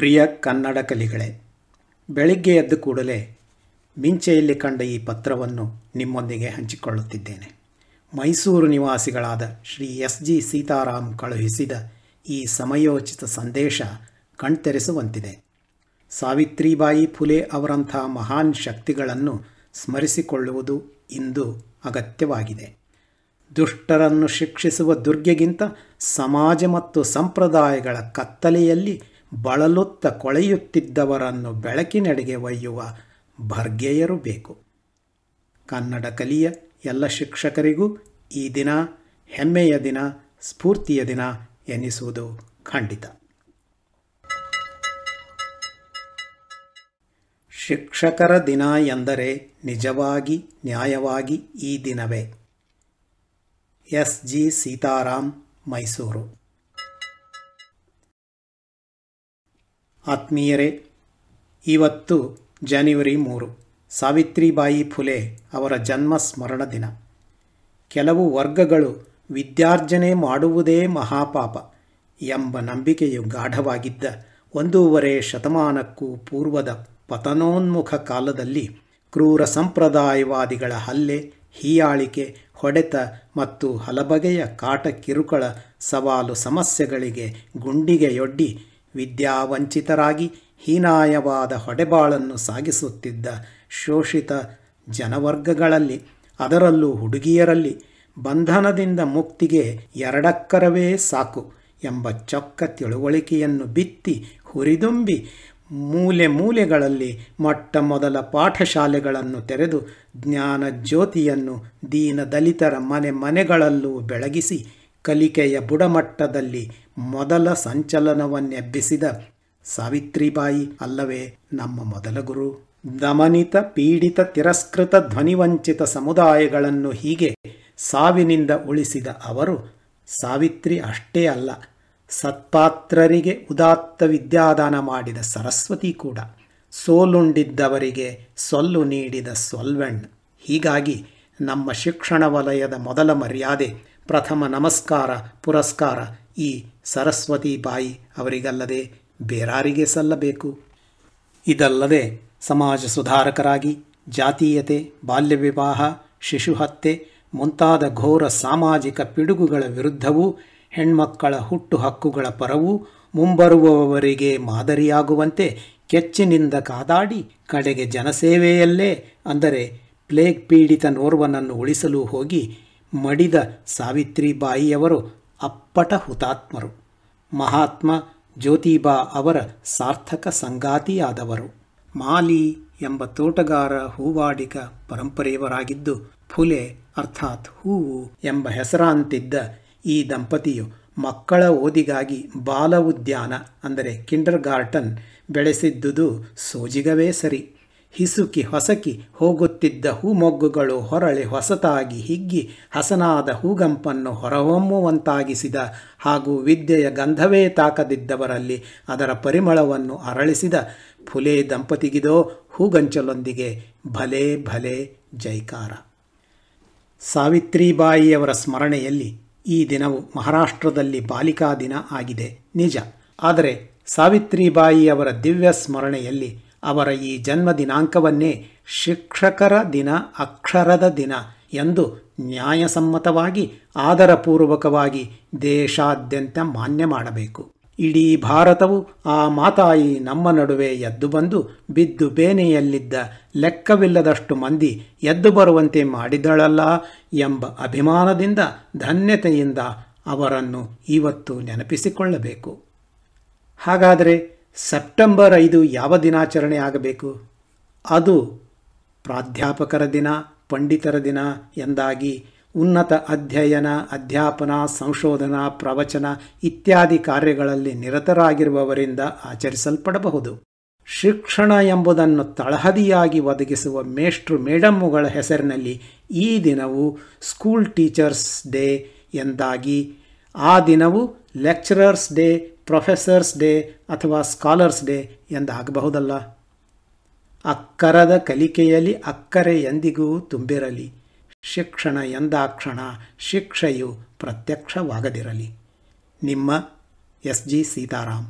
ಪ್ರಿಯ ಕನ್ನಡ ಕಲಿಗಳೇ, ಬೆಳಿಗ್ಗೆ ಎದ್ದ ಕೂಡಲೇ ಮಿಂಚೆಯಲ್ಲಿ ಕಂಡ ಈ ಪತ್ರವನ್ನು ನಿಮ್ಮೊಂದಿಗೆ ಹಂಚಿಕೊಳ್ಳುತ್ತಿದ್ದೇನೆ. ಮೈಸೂರು ನಿವಾಸಿಗಳಾದ ಶ್ರೀ ಎಸ್ ಜಿ ಸೀತಾರಾಮ್ ಕಳುಹಿಸಿದ ಈ ಸಮಯೋಚಿತ ಸಂದೇಶ ಕಣ್ತೆರೆಸುವಂತಿದೆ. ಸಾವಿತ್ರಿಬಾಯಿ ಫುಲೆ ಅವರಂಥ ಮಹಾನ್ ಶಕ್ತಿಗಳನ್ನು ಸ್ಮರಿಸಿಕೊಳ್ಳುವುದು ಇಂದು ಅಗತ್ಯವಾಗಿದೆ. ದುಷ್ಟರನ್ನು ಶಿಕ್ಷಿಸುವ ದುರ್ಗೆಗಿಂತ ಸಮಾಜ ಮತ್ತು ಸಂಪ್ರದಾಯಗಳ ಕತ್ತಲೆಯಲ್ಲಿ ಬಳಲುತ್ತ ಕೊಳೆಯುತ್ತಿದ್ದವರನ್ನು ಬೆಳಕಿನೆಡೆಗೆ ಒಯ್ಯುವ ಭರ್ಗೆಯರು ಬೇಕು. ಕನ್ನಡ ಕಲಿಯ ಎಲ್ಲ ಶಿಕ್ಷಕರಿಗೂ ಈ ದಿನ ಹೆಮ್ಮೆಯ ದಿನ, ಸ್ಫೂರ್ತಿಯ ದಿನ ಎನಿಸುವುದು ಖಂಡಿತ. ಶಿಕ್ಷಕರ ದಿನ ಎಂದರೆ ನಿಜವಾಗಿ, ನ್ಯಾಯವಾಗಿ ಈ ದಿನವೇ. ಎಸ್. ಜಿ. ಸೀತಾರಾಮ್ ಮೈಸೂರು. ಆತ್ಮೀಯರೇ, ಇವತ್ತು ಜನವರಿ ಮೂರು. ಸಾವಿತ್ರಿಬಾಯಿ ಫುಲೆ ಅವರ ಜನ್ಮ ಸ್ಮರಣ ದಿನ. ಕೆಲವು ವರ್ಗಗಳು ವಿದ್ಯಾರ್ಜನೆ ಮಾಡುವುದೇ ಮಹಾಪಾಪ ಎಂಬ ನಂಬಿಕೆಯು ಗಾಢವಾಗಿದ್ದ ಒಂದೂವರೆ ಶತಮಾನಕ್ಕೂ ಪೂರ್ವದ ಪತನೋನ್ಮುಖ ಕಾಲದಲ್ಲಿ ಕ್ರೂರ ಸಂಪ್ರದಾಯವಾದಿಗಳ ಹಲ್ಲೆ, ಹೀಯಾಳಿಕೆ, ಹೊಡೆತ ಮತ್ತು ಹಲಬಗೆಯ ಕಾಟ ಕಿರುಕಳ ಸವಾಲು ಸಮಸ್ಯೆಗಳಿಗೆ ಗುಂಡಿಗೆಯೊಡ್ಡಿ ವಿದ್ಯಾವಂಚಿತರಾಗಿ ಹೀನಾಯವಾದ ಹೊಡೆಬಾಳನ್ನು ಸಾಗಿಸುತ್ತಿದ್ದ ಶೋಷಿತ ಜನವರ್ಗಗಳಲ್ಲಿ, ಅದರಲ್ಲೂ ಹುಡುಗಿಯರಲ್ಲಿ ಬಂಧನದಿಂದ ಮುಕ್ತಿಗೆ ಎರಡಕ್ಕರವೇ ಸಾಕು ಎಂಬ ಚೊಕ್ಕ ತಿಳುವಳಿಕೆಯನ್ನು ಬಿತ್ತಿ ಹುರಿದುಂಬಿ ಮೂಲೆ ಮೂಲೆಗಳಲ್ಲಿ ಮೊಟ್ಟ ಮೊದಲ ಪಾಠಶಾಲೆಗಳನ್ನು ತೆರೆದು ಜ್ಞಾನ ಜ್ಯೋತಿಯನ್ನು ದೀನ ದಲಿತರ ಮನೆ ಮನೆಗಳಲ್ಲೂ ಬೆಳಗಿಸಿ ಕಲಿಕೆಯ ಬುಡಮಟ್ಟದಲ್ಲಿ ಮೊದಲ ಸಂಚಲನವನ್ನೆಬ್ಬಿಸಿದ ಸಾವಿತ್ರಿಬಾಯಿ ಅಲ್ಲವೇ ನಮ್ಮ ಮೊದಲ ಗುರು. ದಮನಿತ ಪೀಡಿತ ತಿರಸ್ಕೃತ ಧ್ವನಿವಂಚಿತ ಸಮುದಾಯಗಳನ್ನು ಹೀಗೆ ಸಾವಿನಿಂದ ಉಳಿಸಿದ ಅವರು ಸಾವಿತ್ರಿ ಅಷ್ಟೇ ಅಲ್ಲ, ಸತ್ಪಾತ್ರರಿಗೆ ಉದಾತ್ತ ವಿದ್ಯಾದಾನ ಮಾಡಿದ ಸರಸ್ವತಿ ಕೂಡ. ಸೋಲುಂಡಿದ್ದವರಿಗೆ ಸೊಲ್ಲು ನೀಡಿದ ಸೊಲ್ವೆಣ್. ಹೀಗಾಗಿ ನಮ್ಮ ಶಿಕ್ಷಣ ವಲಯದ ಮೊದಲ ಮರ್ಯಾದೆ ಪ್ರಥಮ ನಮಸ್ಕಾರ, ಪುರಸ್ಕಾರ ಈ ಸರಸ್ವತಿ ಬಾಯಿ ಅವರಿಗಲ್ಲದೆ ಬೇರಾರಿಗೆ ಸಲ್ಲಬೇಕು. ಇದಲ್ಲದೆ ಸಮಾಜ ಸುಧಾರಕರಾಗಿ, ಜಾತೀಯತೆ, ಬಾಲ್ಯ ವಿವಾಹ, ಶಿಶು ಹತ್ಯೆ ಮುಂತಾದ ಘೋರ ಸಾಮಾಜಿಕ ಪಿಡುಗುಗಳ ವಿರುದ್ಧವೂ, ಹೆಣ್ಮಕ್ಕಳ ಹುಟ್ಟು ಹಕ್ಕುಗಳ ಪರವೂ ಮುಂಬರುವವರಿಗೆ ಮಾದರಿಯಾಗುವಂತೆ ಕೆಚ್ಚಿನಿಂದ ಕಾದಾಡಿ ಕಡೆಗೆ ಜನಸೇವೆಯಲ್ಲೇ ಅಂದರೆ ಪ್ಲೇಗ್ ಪೀಡಿತ ನೋರ್ವನನ್ನು ಉಳಿಸಲು ಹೋಗಿ ಮಡಿದ ಸಾವಿತ್ರಿಬಾಯಿಯವರು ಅಪ್ಪಟ ಹುತಾತ್ಮರು. ಮಹಾತ್ಮ ಜ್ಯೋತಿಬಾ ಅವರ ಸಾರ್ಥಕ ಸಂಗಾತಿಯಾದವರು. ಮಾಲಿ ಎಂಬ ತೋಟಗಾರ ಹೂವಾಡಿಕ ಪರಂಪರೆಯವರಾಗಿದ್ದು, ಫುಲೆ ಅರ್ಥಾತ್ ಹೂವು ಎಂಬ ಹೆಸರಾಂತಿದ್ದ ಈ ದಂಪತಿಯು ಮಕ್ಕಳ ಓದಿಗಾಗಿ ಬಾಲ ಉದ್ಯಾನ, ಅಂದರೆ ಕಿಂಡರ್ ಗಾರ್ಟನ್ ಬೆಳೆಸಿದ್ದುದು ಸೋಜಿಗವೇ ಸರಿ. ಹಿಸುಕಿ ಹೊಸಕಿ ಹೋಗುತ್ತಿದ್ದ ಹೂಮೊಗ್ಗುಗಳು ಹೊರಳೆ ಹೊಸತಾಗಿ ಹಿಗ್ಗಿ ಹಸನಾದ ಹೂಗಂಪನ್ನು ಹೊರಹೊಮ್ಮುವಂತಾಗಿಸಿದ ಹಾಗೂ ವಿದ್ಯೆಯ ಗಂಧವೇ ತಾಕದಿದ್ದವರಲ್ಲಿ ಅದರ ಪರಿಮಳವನ್ನು ಅರಳಿಸಿದ ಫುಲೆ ದಂಪತಿಗಿದೋ, ಹೂಗಂಚಲೊಂದಿಗೆ ಭಲೆ ಭಲೆ ಜೈಕಾರ ಸಾವಿತ್ರಿಬಾಯಿಯವರ ಸ್ಮರಣೆಯಲ್ಲಿ ಈ ದಿನವು ಮಹಾರಾಷ್ಟ್ರದಲ್ಲಿ ಬಾಲಿಕಾ ದಿನ ಆಗಿದೆ, ನಿಜ. ಆದರೆ ಸಾವಿತ್ರಿಬಾಯಿಯವರ ದಿವ್ಯ ಸ್ಮರಣೆಯಲ್ಲಿ ಅವರ ಈ ಜನ್ಮ ದಿನಾಂಕವನ್ನೇ ಶಿಕ್ಷಕರ ದಿನ, ಅಕ್ಷರದ ದಿನ ಎಂದು ನ್ಯಾಯಸಮ್ಮತವಾಗಿ ಆದರಪೂರ್ವಕವಾಗಿ ದೇಶಾದ್ಯಂತ ಮಾನ್ಯ ಮಾಡಬೇಕು. ಇಡೀ ಭಾರತವು ಆ ಮಾತಾಯಿ ನಮ್ಮ ನಡುವೆ ಎದ್ದು ಬಂದು ಬಿದ್ದು ಬೇನೆಯಲ್ಲಿದ್ದ ಲೆಕ್ಕವಿಲ್ಲದಷ್ಟು ಮಂದಿ ಎದ್ದು ಬರುವಂತೆ ಮಾಡಿದಳಲ್ಲ ಎಂಬ ಅಭಿಮಾನದಿಂದ, ಧನ್ಯತೆಯಿಂದ ಅವರನ್ನು ಇವತ್ತು ನೆನಪಿಸಿಕೊಳ್ಳಬೇಕು. ಹಾಗಾದರೆ ಸೆಪ್ಟೆಂಬರ್ ಐದು ಯಾವ ದಿನಾಚರಣೆ ಆಗಬೇಕು? ಅದು ಪ್ರಾಧ್ಯಾಪಕರ ದಿನ, ಪಂಡಿತರ ದಿನ ಎಂದಾಗಿ ಉನ್ನತ ಅಧ್ಯಯನ, ಅಧ್ಯಾಪನ, ಸಂಶೋಧನಾ, ಪ್ರವಚನ ಇತ್ಯಾದಿ ಕಾರ್ಯಗಳಲ್ಲಿ ನಿರತರಾಗಿರುವವರಿಂದ ಆಚರಿಸಲ್ಪಡಬಹುದು. ಶಿಕ್ಷಣ ಎಂಬುದನ್ನು ತಳಹದಿಯಾಗಿ ಒದಗಿಸುವ ಮೇಷ್ಟ್ರು ಮೇಡಮ್ಮುಗಳ ಹೆಸರಿನಲ್ಲಿ ಈ ದಿನವು ಸ್ಕೂಲ್ ಟೀಚರ್ಸ್ ಡೇ ಎಂದಾಗಿ ಆ ದಿನವು ಲೆಕ್ಚರರ್ಸ್ ಡೇ ಪ್ರೊಫೆಸರ್ಸ್ ಡೇ ಅಥವಾ ಸ್ಕಾಲರ್ಸ್ ಡೇ ಎಂದಾಗಬಹುದಲ್ಲ. ಅಕ್ಕರದ ಕಲಿಕೆಯಲ್ಲಿ ಅಕ್ಕರೆ ಎಂದಿಗೂ ತುಂಬಿರಲಿ. ಶಿಕ್ಷಣ ಎಂದಾಕ್ಷಣ ಶಿಕ್ಷೆಯು ಪ್ರತ್ಯಕ್ಷವಾಗದಿರಲಿ. ನಿಮ್ಮ ಎಸ್ ಜಿ ಸೀತಾರಾಮ್.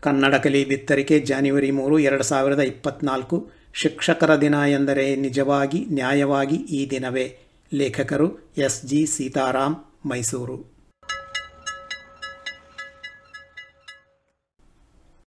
ಕನ್ನಡ ಕಲಿ ಬಿತ್ತರಿಕೆ ಜಾನ್ಯುವರಿ ಮೂರು, ಎರಡು ಸಾವಿರದ ಇಪ್ಪತ್ನಾಲ್ಕು. ಶಿಕ್ಷಕರ ದಿನ ಎಂದರೆ ನಿಜವಾಗಿ ನ್ಯಾಯವಾಗಿ ಈ ದಿನವೇ. ಲೇಖಕರು ಎಸ್ ಜಿ ಸೀತಾರಾಮ್ ಮೈಸೂರು.